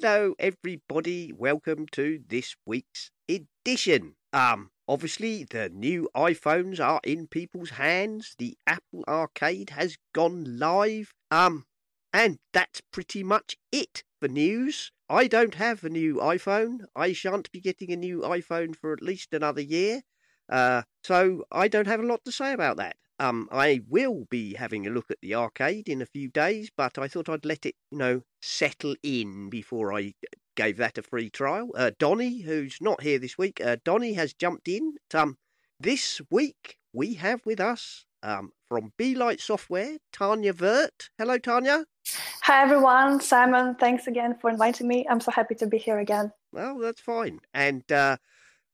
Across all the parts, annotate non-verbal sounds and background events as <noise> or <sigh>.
Hello, everybody. Welcome to this week's edition. Um, obviously, the new iPhones are in people's hands. The Apple Arcade has gone live. Um, and that's pretty much it for news. I don't have a new iPhone. I shan't be getting a new iPhone for at least another year. Uh, so I don't have a lot to say about that. Um, I will be having a look at the arcade in a few days, but I thought I'd let it, you know, settle in before I gave that a free trial. Uh, Donny, who's not here this week, uh, Donny has jumped in. Um, this week we have with us um, from BeLight Software, Tanya Vert. Hello, Tanya. Hi everyone, Simon. Thanks again for inviting me. I'm so happy to be here again. Well, that's fine. And uh,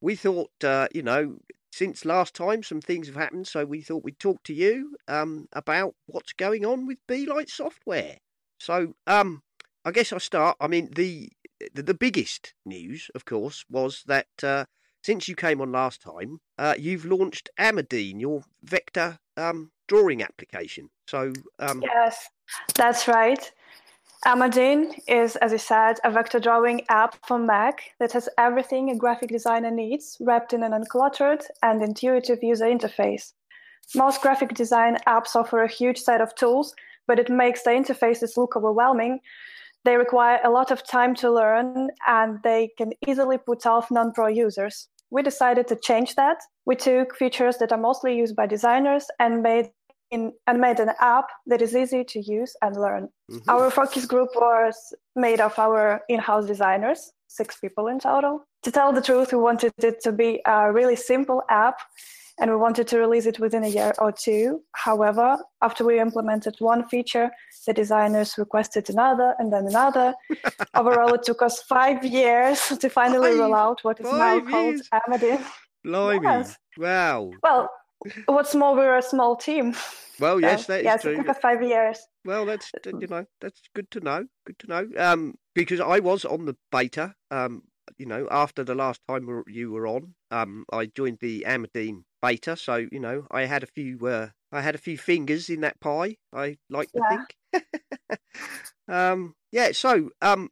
we thought, uh, you know, since last time, some things have happened, so we thought we'd talk to you um, about what's going on with Light Software. So, um, I guess I'll start. I mean, the the, the biggest news, of course, was that uh, since you came on last time, uh, you've launched Amadine, your vector um, drawing application. So, um, Yes, that's right. Amadine is, as you said, a vector drawing app for Mac that has everything a graphic designer needs wrapped in an uncluttered and intuitive user interface. Most graphic design apps offer a huge set of tools, but it makes the interfaces look overwhelming. They require a lot of time to learn and they can easily put off non pro users. We decided to change that. We took features that are mostly used by designers and made in, and made an app that is easy to use and learn. mhm. Our focus group was made of our in house designers, six people in total. To tell the truth, we wanted it to be a really simple app and we wanted to release it within a year or two. However, after we implemented one feature, the designers requested another and then another. <laughs> Overall, it took us five years to finally roll out what is now called? Amadine. blimey. Yes. Wow. Well, what's more, we're a small team. Well, <laughs> yes, So, that is yes, true. it took us five years. Well, that's uh, you know that's good to know. Good to know. Um, because I was on the beta. Um, you know, after the last time you were on, um, I joined the Amadine beta. So you know, I had a few. Uh, I had a few fingers in that pie. I like to think. <laughs> um, yeah. So, um,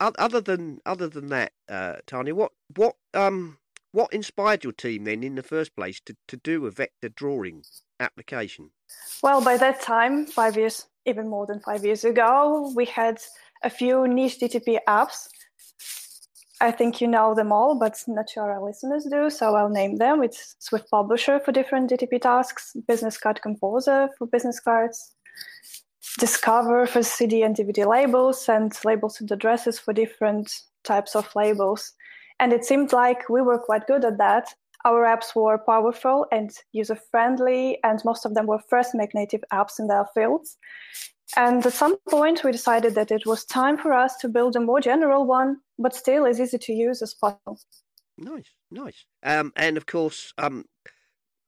other than other than that, uh, Tanya, what what um what inspired your team then in the first place to to do a vector drawing application? Well, by that time, five years, even more than five years ago, we had a few niche DTP apps. I think you know them all, but not sure our listeners do, so I'll name them. It's Swift Publisher for different DTP tasks, Business Card Composer for business cards, Disc Cover for CD and DVD labels, and labels and addresses for different types of labels. And it seemed like we were quite good at that. Our apps were powerful and user friendly, and most of them were first Mac native apps in their fields. And at some point, we decided that it was time for us to build a more general one, but still as easy to use as possible. Nice, nice. Um, and of course, um,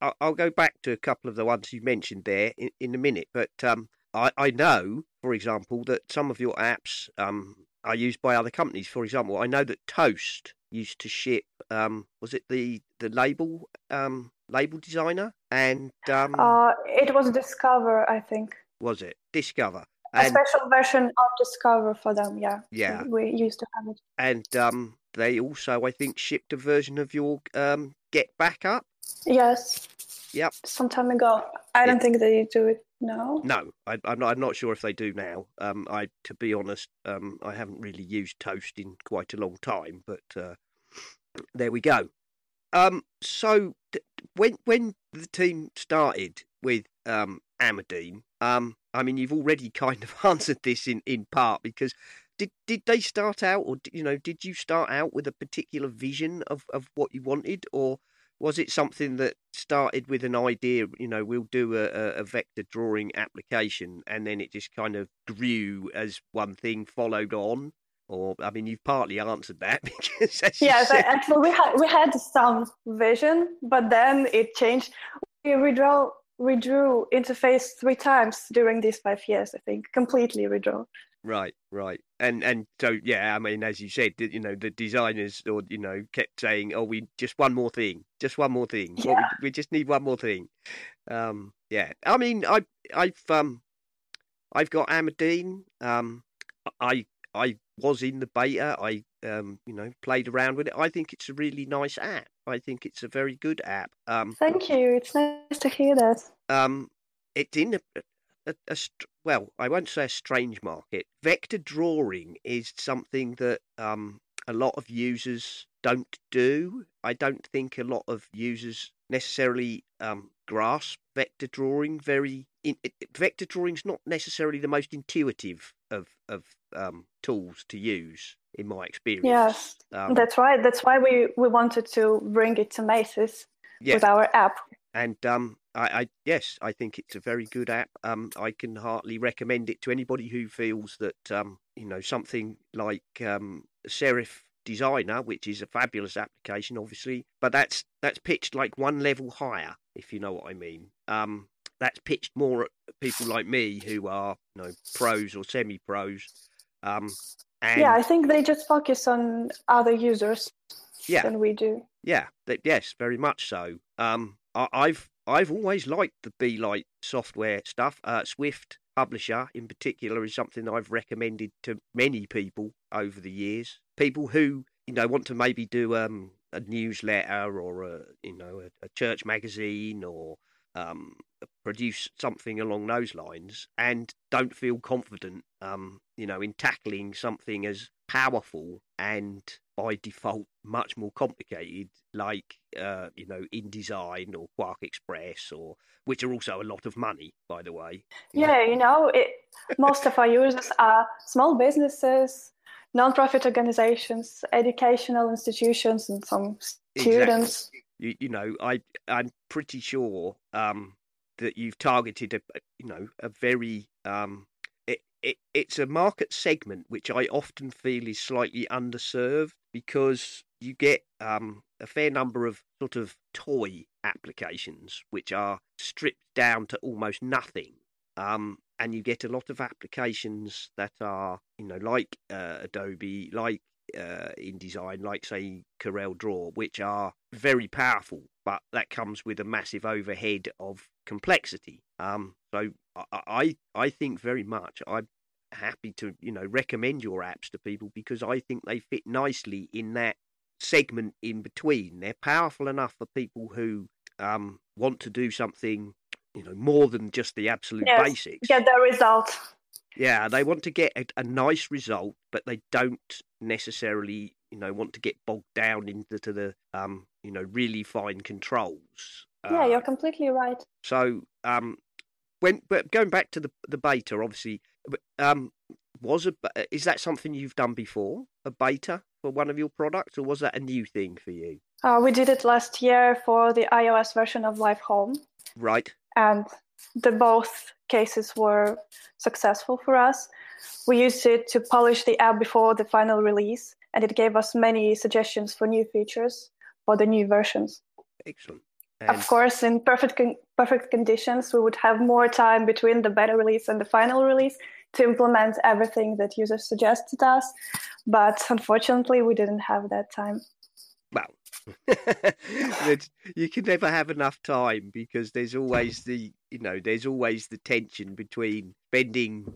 I'll, I'll go back to a couple of the ones you mentioned there in, in a minute. But um, I, I know, for example, that some of your apps um, are used by other companies. For example, I know that Toast used to ship. Um, was it the the label um, label designer? And um, Uh, it was Disc Cover, I think. was it Disc Cover? A special version of Disc Cover for them, yeah. Yeah. We used to have it. and um, they also, I think, shipped a version of your um, Get Backup. Yes. Yep. Some time ago. I don't think they do it now. No, I, I'm not. I'm not sure if they do now. Um, I, to be honest, um, I haven't really used Toast in quite a long time. But uh, there we go. Um, so th- when when the team started with um Amadine, um, I mean, you've already <laughs> kind of answered this in in part because did did they start out, or you know, did you start out with a particular vision of of what you wanted, or was it something that started with an idea? You know, we'll do a, a, a vector drawing application, and then it just kind of grew as one thing followed on. Or I mean, you've partly answered that <laughs> because Yes, said- actually, we had we had some vision, but then it changed. We redraw redrew interface three times during these five years. I think completely redraw. Right, right, and and so yeah, I mean, as you said, you know, the designers or you know kept saying, "Oh, we just one more thing, just one more thing. Well, Yeah. we, we just need one more thing." Um, yeah, I mean, I I've um, I've got Amadine. Um, I I was in the beta. I um, you know, played around with it. I think it's a really nice app. I think it's a very good app. Um, Thank you. It's nice to hear that. um, it's in a, a, a well, I won't say a strange market. Vector drawing is something that um, a lot of users don't do. I don't think a lot of users necessarily um, grasp vector drawing very. In, it, vector drawing's not necessarily the most intuitive of of um, tools to use, in my experience. Yes, Um, that's right. That's why we we wanted to bring it to Macy's yeah. with our app. And um, I, I yes, I think it's a very good app. Um, I can heartily recommend it to anybody who feels that um, you know, something like um, Serif Designer, which is a fabulous application, obviously, but that's that's pitched like one level higher, if you know what I mean. Um, that's pitched more at people like me who are you know pros or semi-pros. Um, and yeah, I think they just focus on other users Yeah. than we do. Yeah, th- yes, very much so. Um, I, I've I've always liked the BeLight software stuff. Uh, Swift Publisher, in particular, is something I've recommended to many people over the years. People who you know want to maybe do um, a newsletter or a you know a, a church magazine or um, produce something along those lines and don't feel confident, um, you know, in tackling something as powerful and by default much more complicated, like uh, you know, InDesign or QuarkXPress, or which are also a lot of money, by the way. Yeah, you know, it, most of our users are small businesses, non-profit organizations, educational institutions, and some students. You, you know, I I'm pretty sure um, that you've targeted a a- you know a very um, it, it it's a market segment which I often feel is slightly underserved because you get um, a fair number of sort of toy applications which are stripped down to almost nothing. Um, and you get a lot of applications that are, you know, like uh, Adobe, like uh, InDesign, like say Corel Draw, which are very powerful, but that comes with a massive overhead of complexity. Um, so I, I, I think very much I'm happy to, you know, recommend your apps to people because I think they fit nicely in that segment in between. They're powerful enough for people who um, want to do something, you know, more than just the absolute Yes, basics. Get the result. Yeah, they want to get a, a nice result, but they don't necessarily, you know, want to get bogged down into to the, um, you know, really fine controls. Yeah, Uh, you're completely right. so, um, when but going back to the the beta, obviously, um, was a is that something you've done before, a beta for one of your products, or was that a new thing for you? Uh, we did it last year for the iOS version of Live Home, Right. And the both cases were successful for us. We used it to polish the app before the final release, and it gave us many suggestions for new features for the new versions. Excellent. And Of course, in perfect con- perfect conditions, we would have more time between the beta release and the final release to implement everything that users suggested us. But unfortunately, we didn't have that time. <laughs> that you can never have enough time because there's always the you know there's always the tension between spending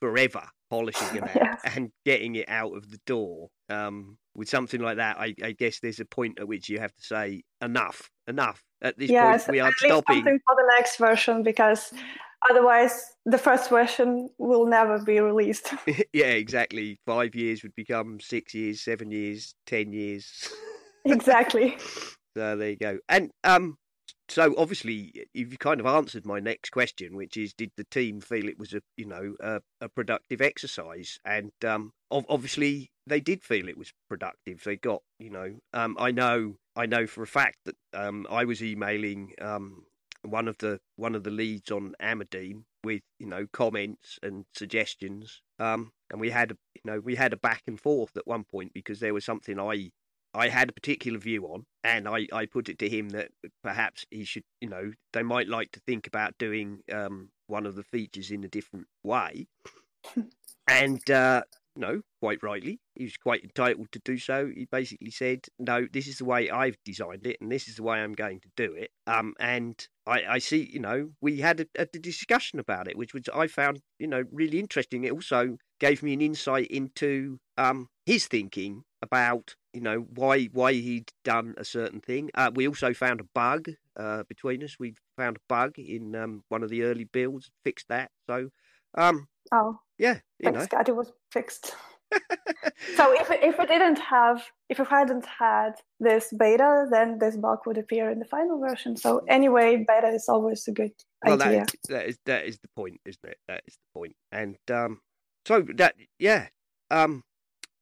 forever polishing app <laughs> Yes. and getting it out of the door. Um, with something like that, I, I guess there's a point at which you have to say enough, enough. At this yes, point, we are stopping. something for the next version because otherwise, the first version will never be released. <laughs> yeah, exactly. Five years would become six years, seven years, ten years. Exactly. <laughs> So there you go. And um, so obviously you've kind of answered my next question, which is, did the team feel it was a you know a, a productive exercise? And um, obviously they did feel it was productive. They got you know um, I know I know for a fact that um, I was emailing um, one of the one of the leads on Amadine with you know comments and suggestions. Um, and we had you know we had a back and forth at one point because there was something I I had a particular view on, and I, I put it to him that perhaps he should, you know, they might like to think about doing um, one of the features in a different way. <laughs> and uh, no, quite rightly, he was quite entitled to do so. He basically said, "No, this is the way I've designed it, and this is the way I'm going to do it." Um, and I, I see, you know, we had a, a discussion about it, which was I found, you know, really interesting. It also gave me an insight into um, his thinking about you know why why he'd done a certain thing. Uh, we also found a bug uh, between us. We found a bug in um, one of the early builds, fixed that. So, um, oh yeah, you know. It was fixed. <laughs> so if it, if we didn't have if we hadn't had this beta, then this bug would appear in the final version. So anyway, beta is always a good well, idea. That, that is that is the point, isn't it? That is the point. And um, so that yeah, um,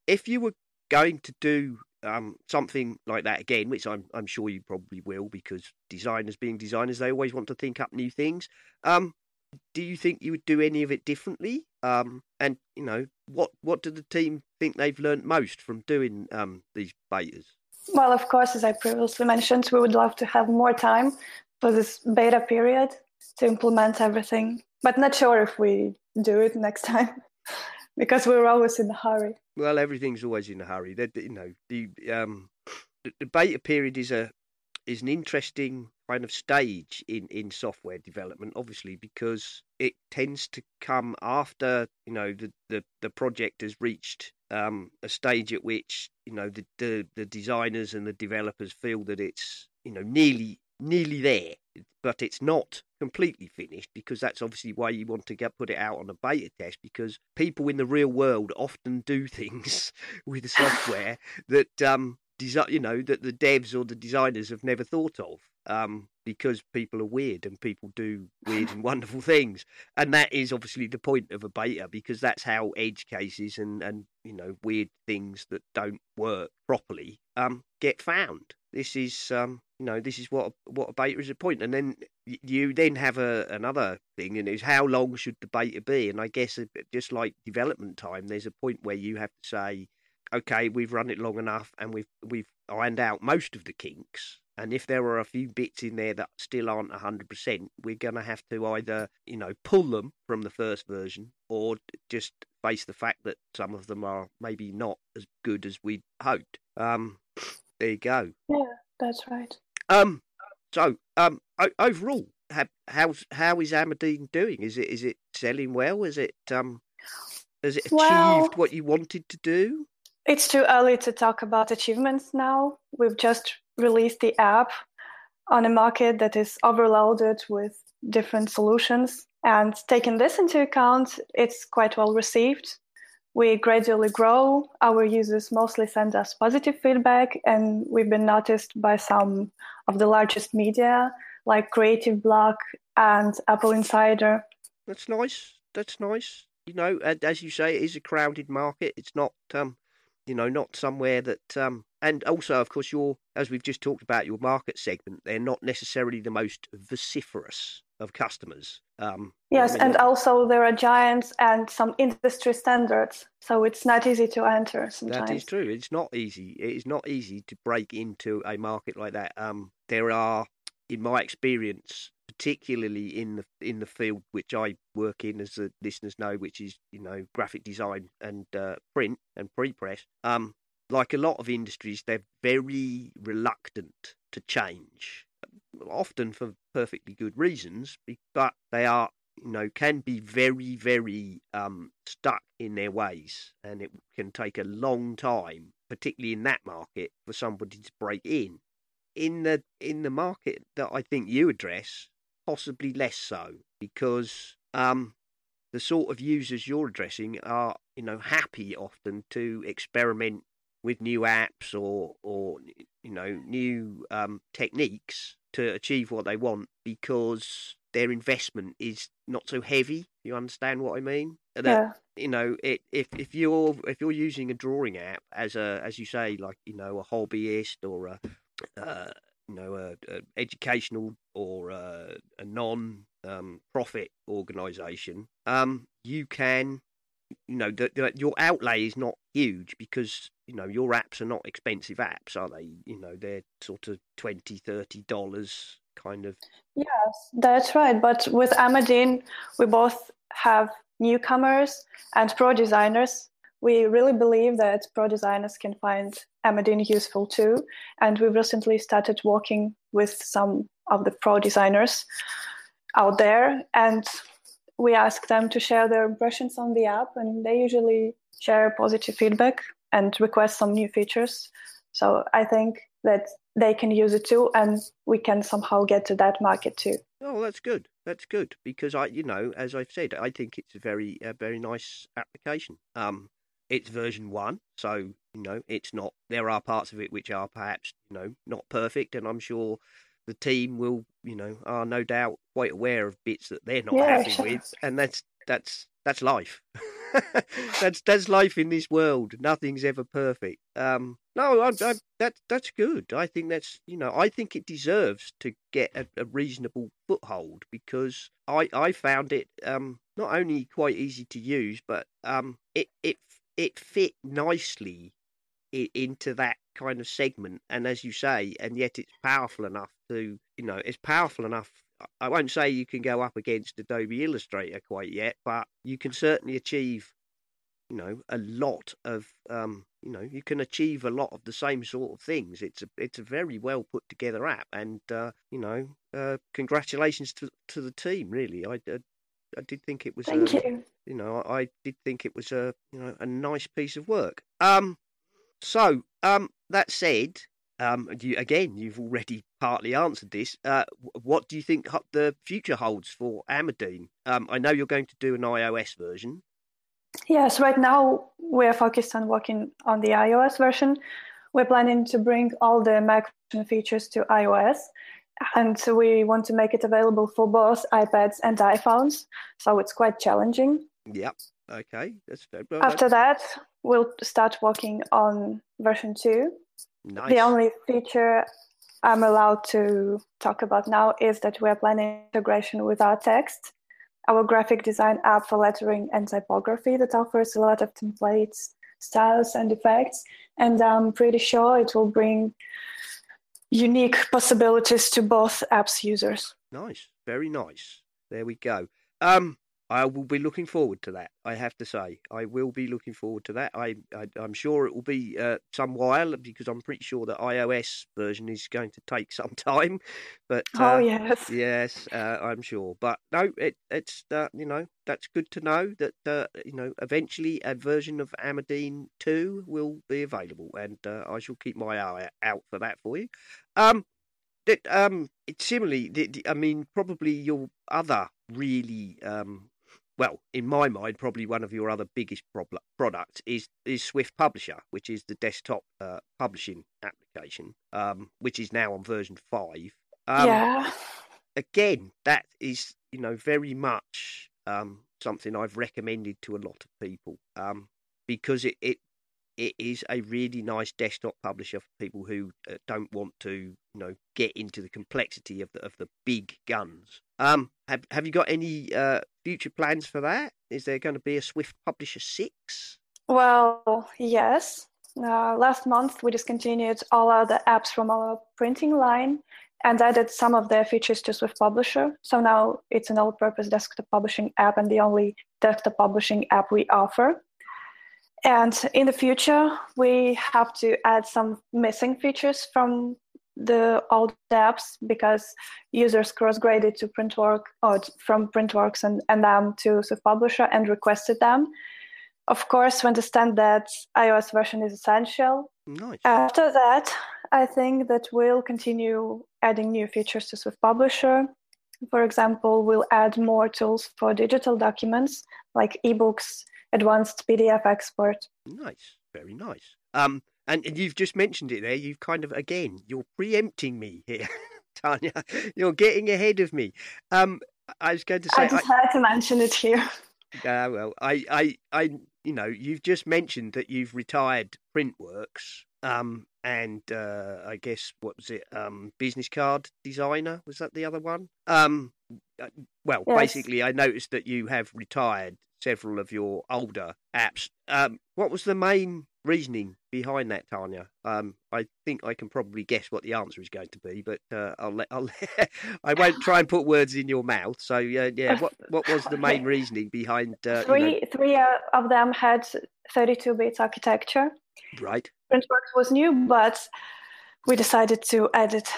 if you were going to do um, something like that again, which I'm I'm sure you probably will, because designers being designers, they always want to think up new things. Um, do you think you would do any of it differently? Um, and you know, what what do the team think they've learned most from doing um, these betas? Well, of course, as I previously mentioned, we would love to have more time for this beta period to implement everything, but not sure if we do it next time <laughs> because we're always in a hurry. Well, everything's always in a hurry. That you know, the um, the, the beta period is a is an interesting kind of stage in, in software development, obviously, because it tends to come after you know the, the, the project has reached um, a stage at which you know the, the the designers and the developers feel that it's you know nearly nearly there, but it's not completely finished because that's obviously why you want to get put it out on a beta test because people in the real world often do <laughs> things with the software <laughs> that um desi- you know that the devs or the designers have never thought of. Um because people are weird and people do weird and wonderful things. And that is obviously the point of a beta because that's how edge cases and and you know weird things that don't work properly um get found. This is um you know this is what a, what a beta is a point. and then you then have a another thing and is how long should the beta be? And i guess just like development time there's a point where you have to say okay we've run it long enough and we've we've ironed out most of the kinks and if there are a few bits in there that still aren't 100%, we're going to have to either, you know, pull them from the first version or just face the fact that some of them are maybe not as good as we hoped. Um, there you go. Yeah, that's right. Um, so um, overall, have, how's how is Amadine doing? Is it is it selling well? Is it um, has it achieved well, what you wanted to do? It's too early to talk about achievements now. We've just released the app on a market that is overloaded with different solutions. And taking this into account, it's quite well received. We gradually grow. Our users mostly send us positive feedback, and we've been noticed by some of the largest media like Creative Bloq and Apple Insider. That's nice. That's nice. You know, as you say, it is a crowded market. It's not, um, you know, not somewhere that um, and also, of course, your as we've just talked about your market segment, they're not necessarily the most vociferous of customers. Um, yes, I mean, and also there are giants and some industry standards, so it's not easy to enter. Sometimes that is true. It's not easy. It is not easy to break into a market like that. Um, there are, in my experience, particularly in the in the field which I work in, as the listeners know, which is you know graphic design and uh, print and pre-press. Um, like a lot of industries, they're very reluctant to change, often for perfectly good reasons, but they are, you know, can be very, very um, stuck in their ways, and it can take a long time, particularly in that market, for somebody to break in. In the in the market that I think you address, possibly less so, because um, the sort of users you're addressing are, you know, happy often to experiment with new apps or or you know new um, techniques to achieve what they want because their investment is not so heavy. You understand what I mean? yeah. You know, it, if if you're if you're using a drawing app as a as you say, like you know, a hobbyist or a uh, you know a, a educational or a, a non um, profit organisation, um, you can you know the, the, your outlay is not huge because you know your apps are not expensive apps are they? You know they're sort of 20 30 dollars kind of. Yes that's right. But with Amadine we both have newcomers and pro designers we really believe that pro designers can find Amadine useful too and we've recently started working with some of the pro designers out there and we ask them to share their impressions on the app, and they usually share positive feedback and request some new features. So I think that they can use it too, and we can somehow get to that market too. Oh, that's good. That's good because I, you know, as I've said, I think it's a very, a very nice application. Um, it's version one, so you know, it's not. There are parts of it which are perhaps, you know, not perfect, and I'm sure the team will, you know, are no doubt quite aware of bits that they're not Yeah, happy with, and that's that's that's life. <laughs> that's that's life in this world. Nothing's ever perfect. Um, no, I, I, that that's good. I think that's you know I think it deserves to get a, a reasonable foothold because I I found it um not only quite easy to use, but um it it it fit nicely into that kind of segment and as you say and yet it's powerful enough to you know it's powerful enough. I- i won't say you can go up against adobe illustrator quite yet but you can certainly achieve you know a lot of um you know you can achieve a lot of the same sort of things. It's a it's a very well put together app and uh you know uh congratulations to to the team really. I i, I did think it was Thank um, you. you know, I, I did think it was a you know a nice piece of work. Um, so um, that said, um, you, again, you've already partly answered this. Uh, what do you think the future holds for Amadine? Um, I know you're going to do an iOS version. Yes, right now we're focused on working on the iOS version. We're planning to bring all the Mac features to iOS, and so we want to make it available for both iPads and iPhones. So it's quite challenging. Yep. Okay, that's. Well, After that, we'll start working on version two. nice. The only feature I'm allowed to talk about now is that we're planning integration with ArtText, our graphic design app for lettering and typography that offers a lot of templates, styles, and effects. And I'm pretty sure it will bring unique possibilities to both apps users. Nice, very nice. There we go. Um, I will be looking forward to that. I have to say, I will be looking forward to that. I, I I'm sure it will be uh, some while because I'm pretty sure the iOS version is going to take <laughs> some time. But oh uh, yes, Yes, uh, I'm sure. But no, it, it's uh, you know that's good to know that uh, you know eventually a version of Amadine two will be available, and uh, I shall keep my eye out for that for you. Um, it, um, it's similarly, the, the- I mean, probably your other really um. Well, in my mind, probably one of your other biggest prob- products is is Swift Publisher, which is the desktop uh, publishing application, um, which is now on version five. Um, yeah, again, that is you know very much um, something I've recommended to a lot of people um, because it, it it is a really nice desktop publisher for people who uh, don't want to you know get into the complexity of the of the big guns. Um, have have you got any uh, future plans for that? Is there going to be a Swift Publisher six? Well, yes. Uh, last month, we discontinued all other apps from our printing line and added some of their features to Swift Publisher. So now it's an all purpose desktop publishing app and the only desktop publishing app we offer. And in the future, we have to add some missing features from the old apps because users cross-graded to Printwork or from Printworks and, and them to Swift Publisher and requested them. Of course, we understand that iOS version is essential. Nice. After that, I think that we'll continue adding new features to Swift Publisher. For example, we'll add more tools for digital documents like ebooks, advanced PDF export. Nice, very nice. Um, and, and you've just mentioned it there. You've kind of again, you're preempting me here, <laughs> Tanya. You're getting ahead of me. Um, I was going to say, I just had to mention it here. <laughs> Uh, well, I, I, I, you know, you've just mentioned that you've retired Printworks, um, and uh, I guess what was it, um, business card designer? Was that the other one? Um, uh, well, Yes. basically, I noticed that you have retired several of your older apps. Um, what was the main reasoning behind that, Tanya? Um, I think I can probably guess what the answer is going to be, but uh, I'll let, I'll let, <laughs> I won't try and put words in your mouth. So, uh, yeah, what what was the main <laughs> reasoning behind? Uh, you know- Three three uh, of them had 32-bit architecture. right? Printworks was new, but we decided to add it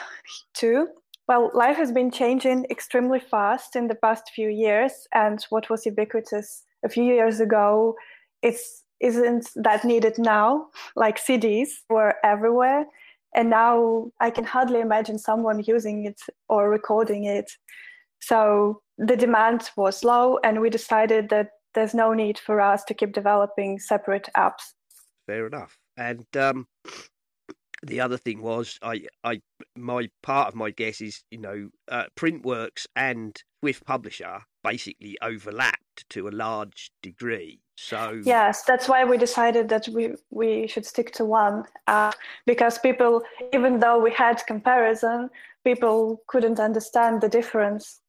too. Well, life has been changing extremely fast in the past few years, and what was ubiquitous a few years ago, it's isn't that needed now. Like CDs were everywhere, and now I can hardly imagine someone using it or recording it. So the demand was low, and we decided that there's no need for us to keep developing separate apps. fair enough. And um, the other thing was, I, I, my part of my guess is, you know, uh, Printworks and Swift Publisher basically overlapped to a large degree. So Yes, that's why we decided that we, we should stick to one uh, because people, even though we had comparison, people couldn't understand the difference.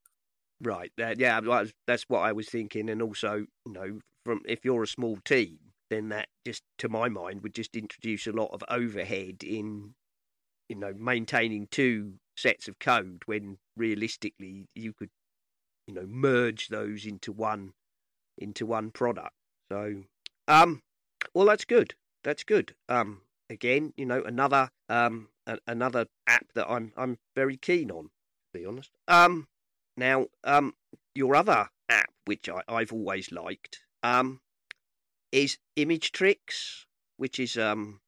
right, uh, yeah, that's what I was thinking. And also, you know, from if you're a small team, then that just, to my mind, would just introduce a lot of overhead in, you know, maintaining two sets of code when realistically you could, you know, merge those into one, into one product. So, um, well, that's good. That's good. Um, again, you know, another um a- another app that I'm I'm very keen on. To be honest. Um, now, um, your other app, which I, I've always liked, um, is Image Tricks, which is um,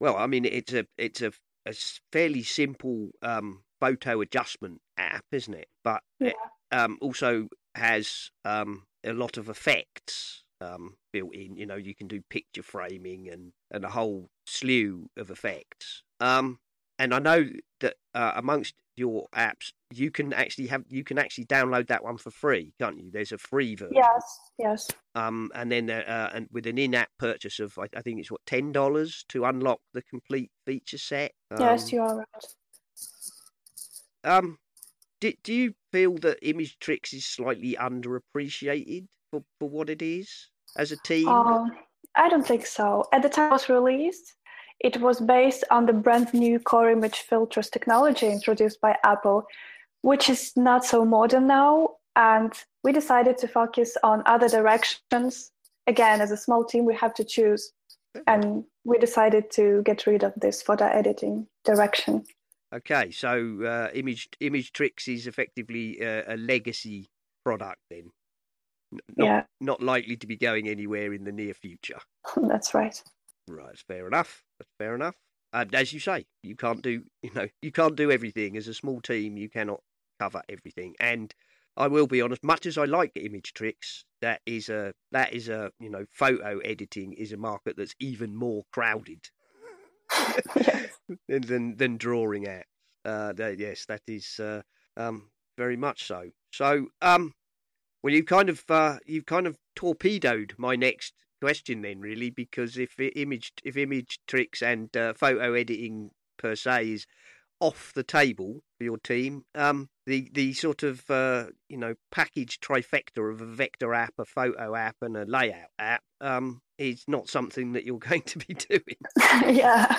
well, I mean, it's a it's a, a fairly simple um photo adjustment app, isn't it? But it um also has um a lot of effects um built in. You know, you can do picture framing and and a whole slew of effects. Um, and I know that uh, amongst your apps, you can actually have you can actually download that one for free, can't you? There's a free version. Yes, yes. Um, and then uh, uh, and with an in-app purchase of I, I think it's what ten dollars to unlock the complete feature set. yes, Um, you are right. Um, do, do you feel that Image Tricks is slightly underappreciated for, for what it is as a team? Um, I don't think so. At the time it was released, it was based on the brand new core image filters technology introduced by Apple, which is not so modern now. And we decided to focus on other directions. Again, as a small team, we have to choose. And we decided to get rid of this photo editing direction. Okay, so uh, Image Image Tricks is effectively uh, a legacy product then, not Yeah, not likely to be going anywhere in the near future. <laughs> that's right. Right, that's fair enough. That's fair enough. And as you say, you can't do you know you can't do everything as a small team. You cannot cover everything. And I will be honest, much as I like Image Tricks, that is a that is a you know photo editing is a market that's even more crowded <laughs> than than, drawing apps. Uh, yes, that is uh, um, very much so. So, um, well, you kind of uh, you've kind of torpedoed my next question then, really, because if image if image tricks and uh, photo editing per se is off the table for your team, um, the the sort of uh, you know package trifecta of a vector app, a photo app, and a layout app um, is not something that you're <laughs> going to be doing. <laughs> yeah.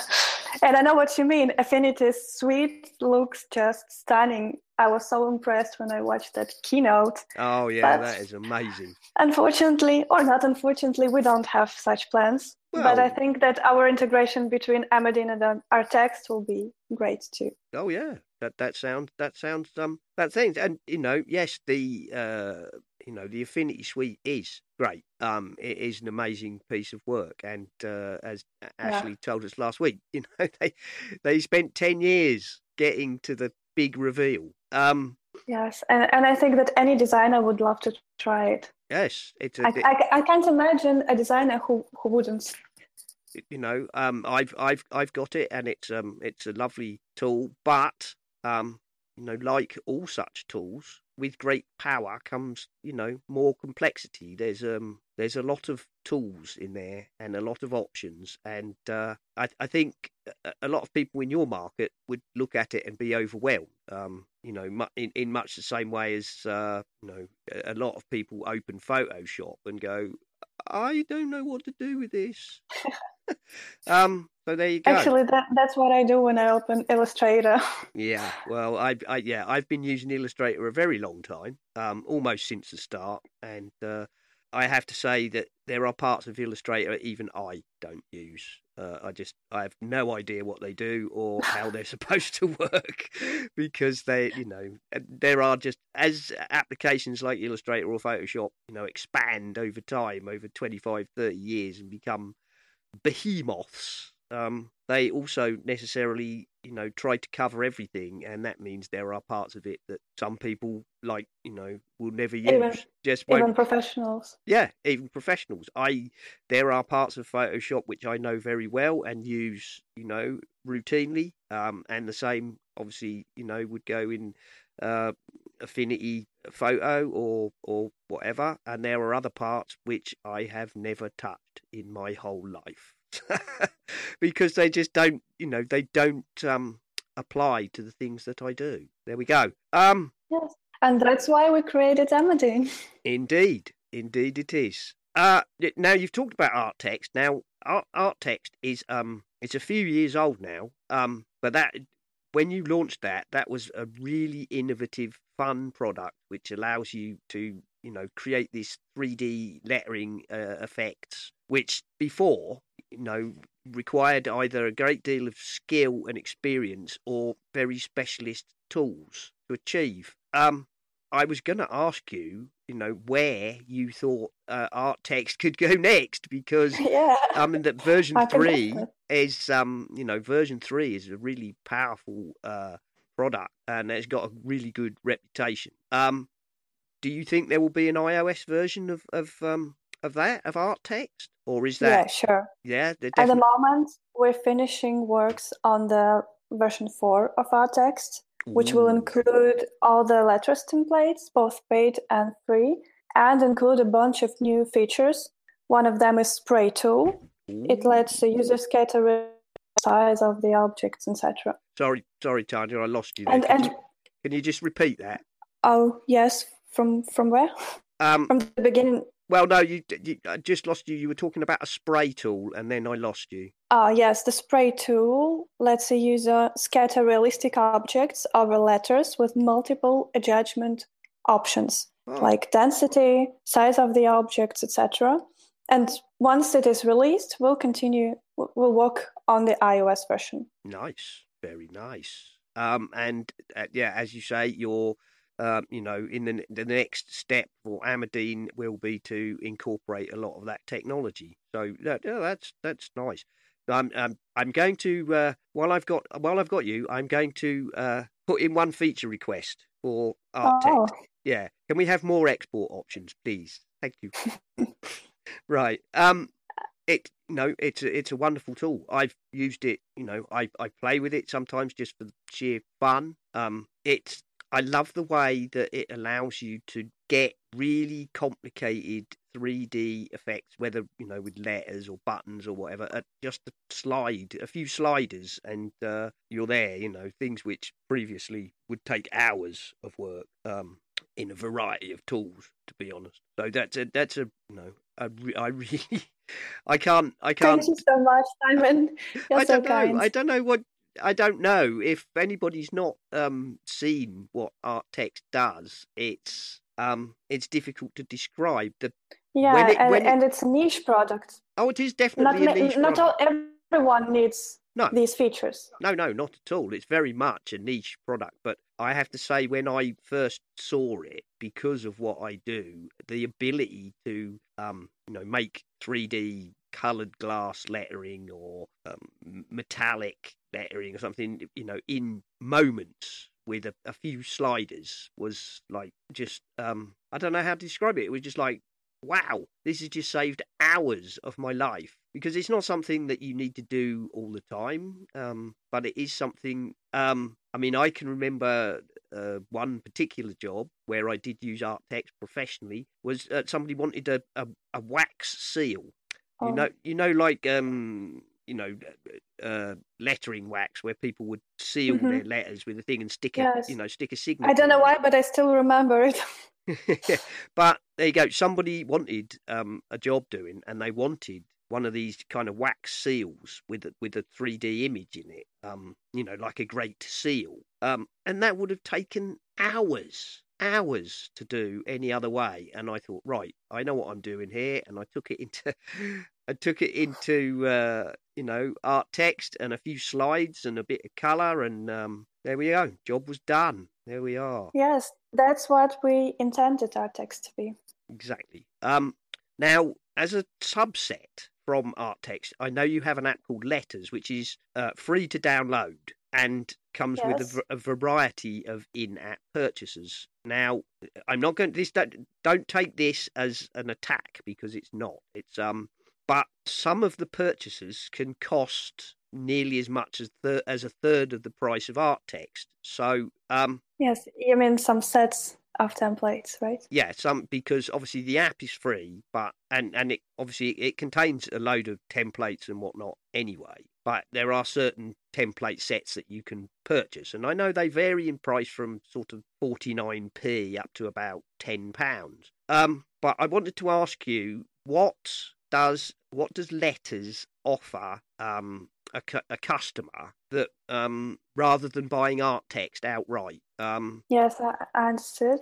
And I know what you mean. Affinity's suite looks just stunning. I was so impressed when I watched that keynote. Oh yeah, But- that is amazing. Unfortunately, or not unfortunately, we don't have such plans. but I think that our integration between Amadine and ArtText will be great too. Oh yeah, that that sounds that sounds um that thing. And you know, yes, the uh you know the Affinity Suite is great. Um, it is an amazing piece of work, and uh, as Ashley told us last week, <laughs> you know they they spent ten years getting to the big reveal. Um, Yes, and, and I think that any designer would love to try it. yes, it's a I, I, I can't imagine a designer who, who wouldn't. you know um i've i've i've got it and it's um it's a lovely tool but um you know like all such tools with great power comes, you know, more complexity. There's um there's a lot of tools in there and a lot of options, and uh, I, I think a lot of people in your market would look at it and be overwhelmed. Um, you know, in, in much the same way as uh, you know, a lot of people open Photoshop and go, I don't know what to do with this. <laughs> <laughs> um, so there you go. Actually, that that's what I do when I open Illustrator. <laughs> yeah, well, I, I yeah, I've been using Illustrator a very long time, um, almost since the start, and uh, I have to say that there are parts of Illustrator even I don't use. Uh, I just I have no idea what they do or how they're <laughs> supposed to work <laughs> because they, you know, there are just as applications like Illustrator or Photoshop, you know, expand over time, over 25, 30 years and become behemoths um, they also necessarily, you know, try to cover everything, and that means there are parts of it that some people, like, you know, will never use. Even, just won't... even professionals. Yeah, even professionals. I there are parts of Photoshop which I know very well and use, you know, routinely. Um, and the same, obviously, you know, would go in uh, Affinity Photo or or whatever. And there are other parts which I have never touched in my whole life. <laughs> because they just don't, you know, they don't um, apply to the things that I do. There we go. Um, yes, and that's why we created Amadine. <laughs> Indeed, indeed, it is. Uh, now you've talked about ArtText. Now art, ArtText is um, it's a few years old now. Um, but that when you launched that, that was a really innovative, fun product which allows you to, you know, create this 3D lettering uh, effects, which before you know, required either a great deal of skill and experience or very specialist tools to achieve. Um, I was going to ask you, you know, where you thought uh, ArtText could go <laughs> next because <laughs> yeah. I mean that version three <laughs> is, um, you know, version three is a really powerful uh, product and it's got a really good reputation. Um, do you think there will be an iOS version of of um, of that of ArtText, or is that? Yeah, sure. Yeah, at the moment we're finishing works on the version four of ArtText, which will include all the letters templates, both paid and free, and include a bunch of new features. One of them is Spray Tool. Ooh. It lets the user scatter size of the objects, etc. Sorry, sorry, Tanya, I lost you. There. And, can, and you, can you just repeat that? Oh yes, from from where? Um, from the beginning. Well, no, you, you I just lost you. You were talking about a spray tool, and then I lost you. Ah, yes, the spray tool lets a user scatter realistic objects over letters with multiple adjustment options, oh. like density, size of the objects, etc. And once it is released, we'll continue. We'll work on the iOS version. Nice, very nice. Um, and uh, yeah, as you say, you're um, you know, in the, the next step for Amadine will be to incorporate a lot of that technology. So that, yeah, that's that's nice. I'm I'm, I'm going to uh, while I've got while I've got you, I'm going to uh, put in one feature request for Art oh. Yeah, can we have more export options, please? Thank you. <laughs> right. Um. It no, it's a, it's a wonderful tool. I've used it. You know, I I play with it sometimes just for sheer fun. Um. It's I love the way that it allows you to get really complicated 3D effects, whether you know with letters or buttons or whatever. At just a slide, a few sliders, and uh, you're there. You know things which previously would take hours of work um, in a variety of tools. To be honest, so that's a that's a you know I, I <laughs> really I can't I can't. Thank you so much, Simon. <laughs> You're I don't kind. know. I don't know what I don't know if anybody's not um, seen what ArtText does. It's um, it's difficult to describe. The yeah, it, and, it, and it's a niche product. Oh, it is definitely not, a niche. Not product. all, everyone needs no. these features. No, no, not at all. It's very much a niche product. But I have to say, when I first saw it, because of what I do, the ability to um, you know make 3D coloured glass lettering or um, metallic lettering or something, you know, in moments with a, a few sliders was like just um, I don't know how to describe it. It was just like wow, this has just saved hours of my life because it's not something that you need to do all the time, um, but it is something. Um, I mean, I can remember uh, one particular job where I did use ArtText professionally was uh, somebody wanted a, a, a wax seal. You Oh. know, you know, like um, you know, uh, lettering wax where people would seal Mhm. their letters with a thing and stick a, Yes. you know, stick a signature. I don't know why, but I still remember it. <laughs> <laughs> but there you go. Somebody wanted um, a job doing, and they wanted one of these kind of wax seals with a, with a 3D image in it. Um, you know, like a great seal. Um, and that would have taken hours, hours to do any other way. And I thought, right, I know what I'm doing here, and I took it into. I took it into uh, you know ArtText and a few slides and a bit of color and um, there we go. Job was done. There we are. yes, that's what we intended our text to be. Exactly. Um, now, as a subset from ArtText, I know you have an app called Letters, which is uh, free to download and comes with a, Yes. a variety of in-app purchases. Now, I'm not going. To this don't, don't take this as an attack because it's not. It's um, but some of the purchases can cost nearly as much as as a third of the price of ArtText. So um, Yes, you mean some sets of templates, right? yeah, some because obviously the app is free, but and and it obviously it contains a load of templates and whatnot anyway. But there are certain template sets that you can purchase, and I know they vary in price from sort of forty nine p up to about ten pounds. Um, but I wanted to ask you what does what does letters offer um a, cu- a customer that um rather than buying ArtText outright um Yes, I, I understood.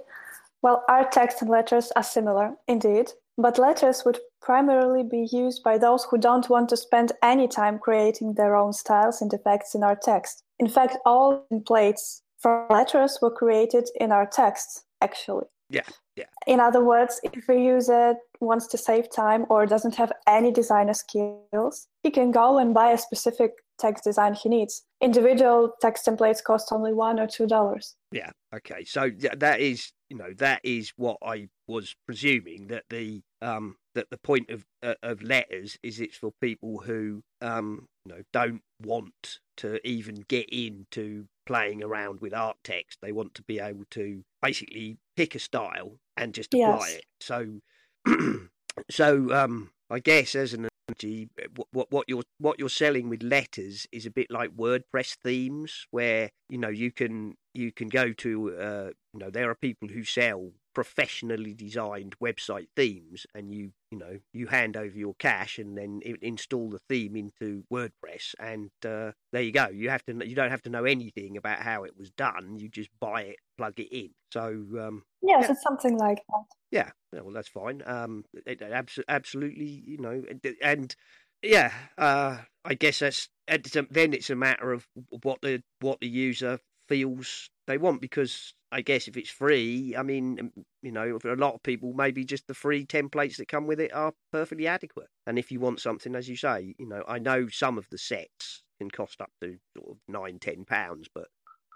Well, ArtText and letters are similar, indeed, but letters would primarily be used by those who don't want to spend any time creating their own styles and effects in ArtText. In fact, all templates for letters were created in ArtText, actually. yeah yeah In other words, if a user wants to save time or doesn't have any designer skills, he can go and buy a specific text design he needs. Individual text templates cost only one or two dollars. Yeah. Okay. So that is, you know, that is what I was presuming that the um that the point of uh, of letters is it's for people who um you know don't want to even get into playing around with ArtText. They want to be able to basically pick a style and just apply Yes. it. So <clears throat> so um I guess as an analogy, what, what what you're what you're selling with letters is a bit like WordPress themes, where you know you can you can go to uh, you know there are people who sell professionally designed website themes, and you you know you hand over your cash and then install the theme into WordPress, and uh, there you go. You have to you don't have to know anything about how it was done. You just buy it, plug it in. So um, Yes, Yeah. it's something like that. yeah, yeah, well, that's fine. Um, it, it abso- absolutely, you know, and, and yeah, uh, I guess that's then it's a matter of what the what the user feels they want because I guess if it's free, I mean, um, you know, for a lot of people, maybe just the free templates that come with it are perfectly adequate. And if you want something, as you say, you know, I know some of the sets can cost up to sort of nine, ten pounds, but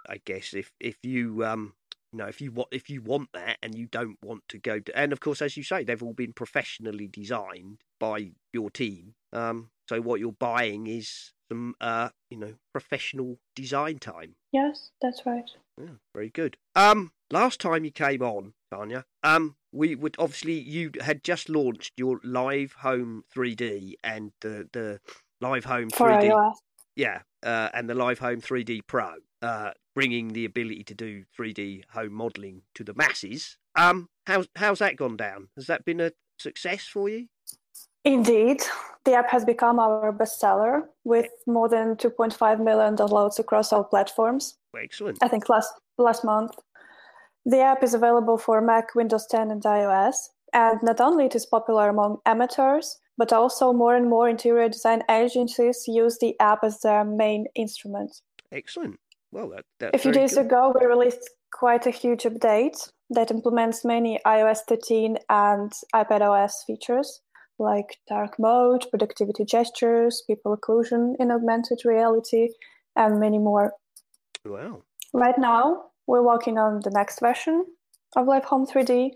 I guess if if you um you know, if you want if you want that and you don't want to go to, and of course, as you say, they've all been professionally designed by your team. Um, so what you're buying is some, uh, you know, professional design time. Yes, that's right. Yeah, very good. Um, last time you came on, Tanya, um, we would obviously you had just launched your Live Home 3D and the the Live Home For 3D iOS. yeah, uh, and the Live Home 3D Pro, uh, bringing the ability to do 3D home modelling to the masses. Um, how's how's that gone down? Has that been a success for you? Indeed, the app has become our bestseller with more than 2.5 million downloads across all platforms. Excellent. I think last last month. The app is available for Mac, Windows 10, and iOS. And not only it is popular among amateurs, but also more and more interior design agencies use the app as their main instrument. Excellent. Well, that, that's A few days good. ago, we released quite a huge update that implements many iOS 13 and iPadOS features like dark mode, productivity gestures, people occlusion in augmented reality, and many more. Wow. Right now, we're working on the next version of Live Home 3D,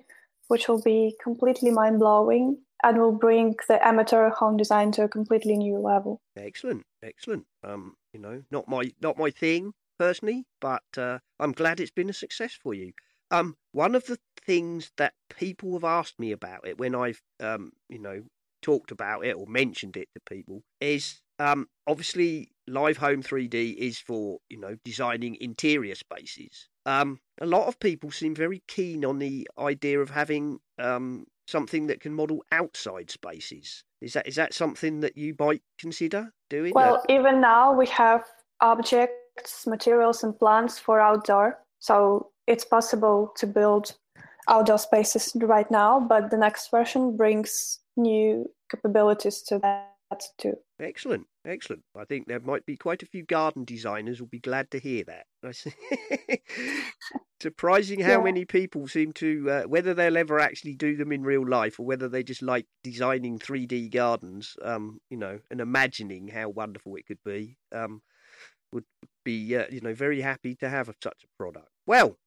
which will be completely mind blowing and will bring the amateur home design to a completely new level. Excellent, excellent. Um, you know, not my not my thing personally, but uh, I'm glad it's been a success for you. Um, one of the things that people have asked me about it when I've um, you know, talked about it or mentioned it to people is um, obviously live home 3D is for you know designing interior spaces. Um, a lot of people seem very keen on the idea of having um, something that can model outside spaces. Is that is that something that you might consider doing? Well, even now we have objects, materials, and plants for outdoor, so it's possible to build outdoor spaces right now. But the next version brings new capabilities to that too. Excellent, excellent. I think there might be quite a few garden designers will be glad to hear that. <laughs> Surprising how Yeah. many people seem to, uh, whether they'll ever actually do them in real life or whether they just like designing 3D gardens, um, you know, and imagining how wonderful it could be, um, would be, uh, you know, very happy to have such a product. Well,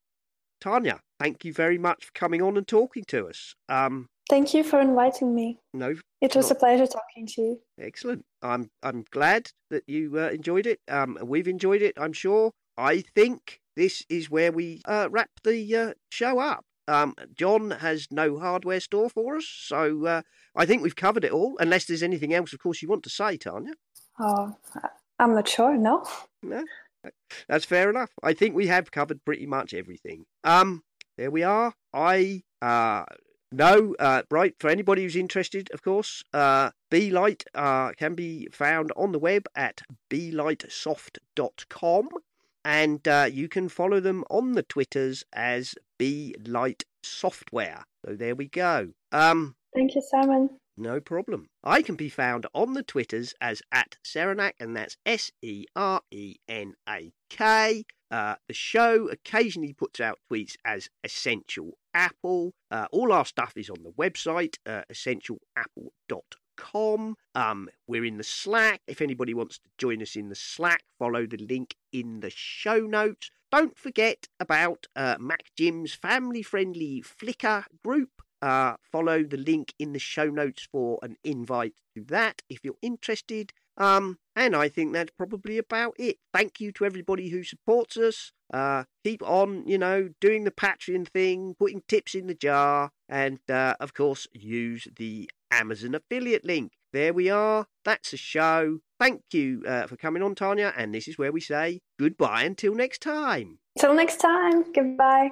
Tanya, thank you very much for coming on and talking to us. Um, Thank you for inviting me. no It was Not- a pleasure talking to you. Excellent. I'm I'm glad that you uh, enjoyed it. Um, we've enjoyed it. I'm sure. I think this is where we uh, wrap the uh, show up. Um, John has no hardware store for us, so uh, I think we've covered it all. Unless there's anything else, of course, you want to say, Tanya. Oh, I'm not sure. No. No, that's fair enough. I think we have covered pretty much everything. Um, there we are. I uh no, uh, right for anybody who's interested, of course. Uh, BeLight uh can be found on the web at belightsoft.com, and uh, you can follow them on the Twitters as BeLight Software. So there we go. Um, Thank you, Simon. No problem. I can be found on the Twitters as at Serenak, and that's S E R E N A K. Uh, the show occasionally puts out tweets as Essential Apple. Uh, all our stuff is on the website, uh, essentialapple.com. Um, we're in the Slack. If anybody wants to join us in the Slack, follow the link in the show notes. Don't forget about uh, MacJim's family friendly Flickr group. Uh, follow the link in the show notes for an invite to that if you're interested. Um, and I think that's probably about it. Thank you to everybody who supports us. Uh, keep on, you know, doing the Patreon thing, putting tips in the jar, and uh, of course, use the Amazon affiliate link. There we are. That's a show. Thank you uh, for coming on, Tanya. And this is where we say goodbye until next time. Till next time. Goodbye.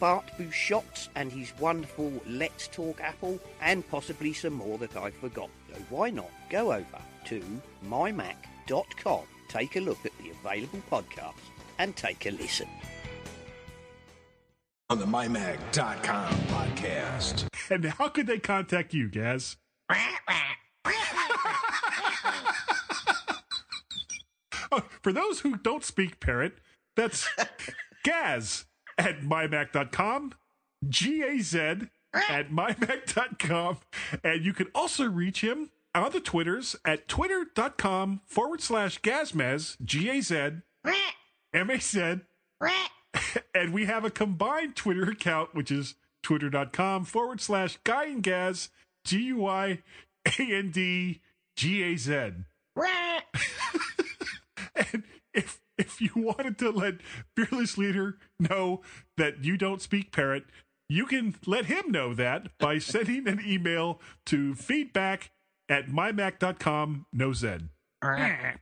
Bart Busschots and his wonderful Let's Talk Apple, and possibly some more that I've forgotten. So why not go over to mymac.com, take a look at the available podcasts, and take a listen. on the MyMac.com podcast. And how could they contact you, Gaz? <laughs> Oh, for those who don't speak parrot, that's <laughs> Gaz at mymac.com, G A Z at mymac.com. And you can also reach him on the Twitters at twitter.com forward slash Gazmaz, G A Z M A Z. <laughs> And we have a combined Twitter account, which is twitter.com forward slash Guy and Gaz, G U I A N D G A Z. <laughs> and if <laughs> if you wanted to let fearless leader know that you don't speak parrot, you can let him know that by <laughs> sending an email to feedback at mymac.com, no Z. You're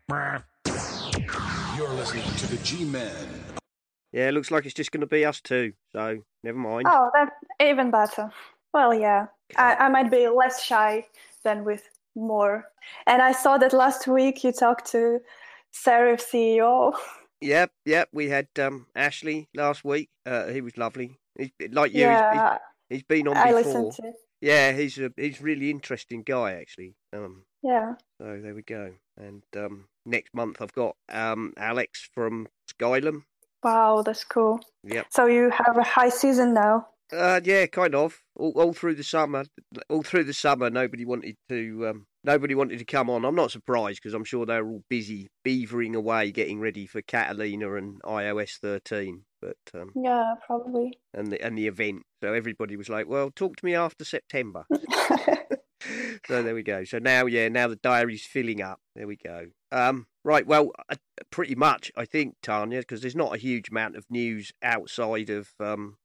listening to the G Men. Yeah, it looks like it's just going to be us two. So never mind. Oh, that's even better. Well, yeah, I, I might be less shy than with more. And I saw that last week you talked to Serif CEO. Yep, yep. We had um, Ashley last week. Uh, he was lovely. He's, like you, yeah, he's, he's been on I before. listened to. Yeah, he's a he's really interesting guy actually. Um, Yeah. so there we go. And um, next month I've got um, Alex from Skylum. Wow, that's cool. Yep. So you have a high season now. Uh, yeah, kind of. All, all through the summer, all through the summer, nobody wanted to. Um, nobody wanted to come on. I'm not surprised because I'm sure they were all busy beavering away, getting ready for Catalina and iOS 13. But um, Yeah, probably. and the and the event, so everybody was like, "Well, talk to me after September." <laughs> so there we go. So now, yeah, now the diary's filling up. There we go. Um, right. Well, uh, pretty much, I think Tanya, because there's not a huge amount of news outside of um,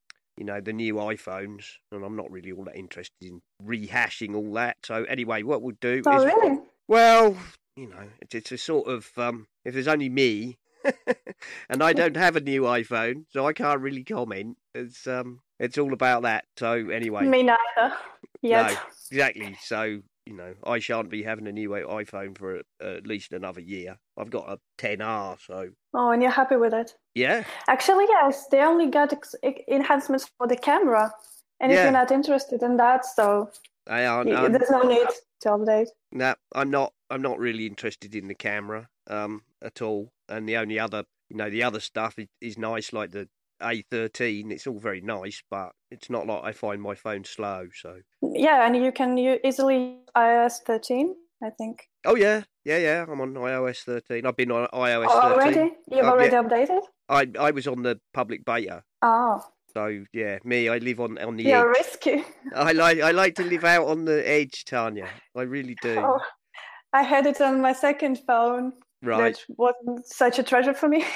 you know, the new iPhones, and I'm not really all that interested in rehashing all that. So anyway, what we'll do oh, is, really? well, you know, it's, it's a sort of um, if there's only me. <laughs> and I don't have a new iPhone, so I can't really comment. It's um, it's all about that. So anyway, Me neither. Yeah, no, exactly. So you know, I shan't be having a new iPhone for uh, at least another year. I've got a 10R, so Oh, and you're happy with it? yeah, Actually, yes. They only got ex- enhancements for the camera. And if you're not interested in that, so I aren't. y- there's no need to update. no, I'm not. I'm not really interested in the camera um at all. And the only other, you know, the other stuff is, is nice, like the A13. It's all very nice, but it's not like I find my phone slow. So Yeah, and you can u- easily iOS 13, I think. oh yeah, yeah, yeah. I'm on iOS 13. I've been on iOS Oh, 13. already? You've Oh, already yeah. updated? I I was on the public beta. Oh, So yeah, me, I live on on the you're edge. risky. I like I like to live out on the edge, Tanya. I really do. Oh, I had it on my second phone, right. which wasn't such a treasure for me. <laughs>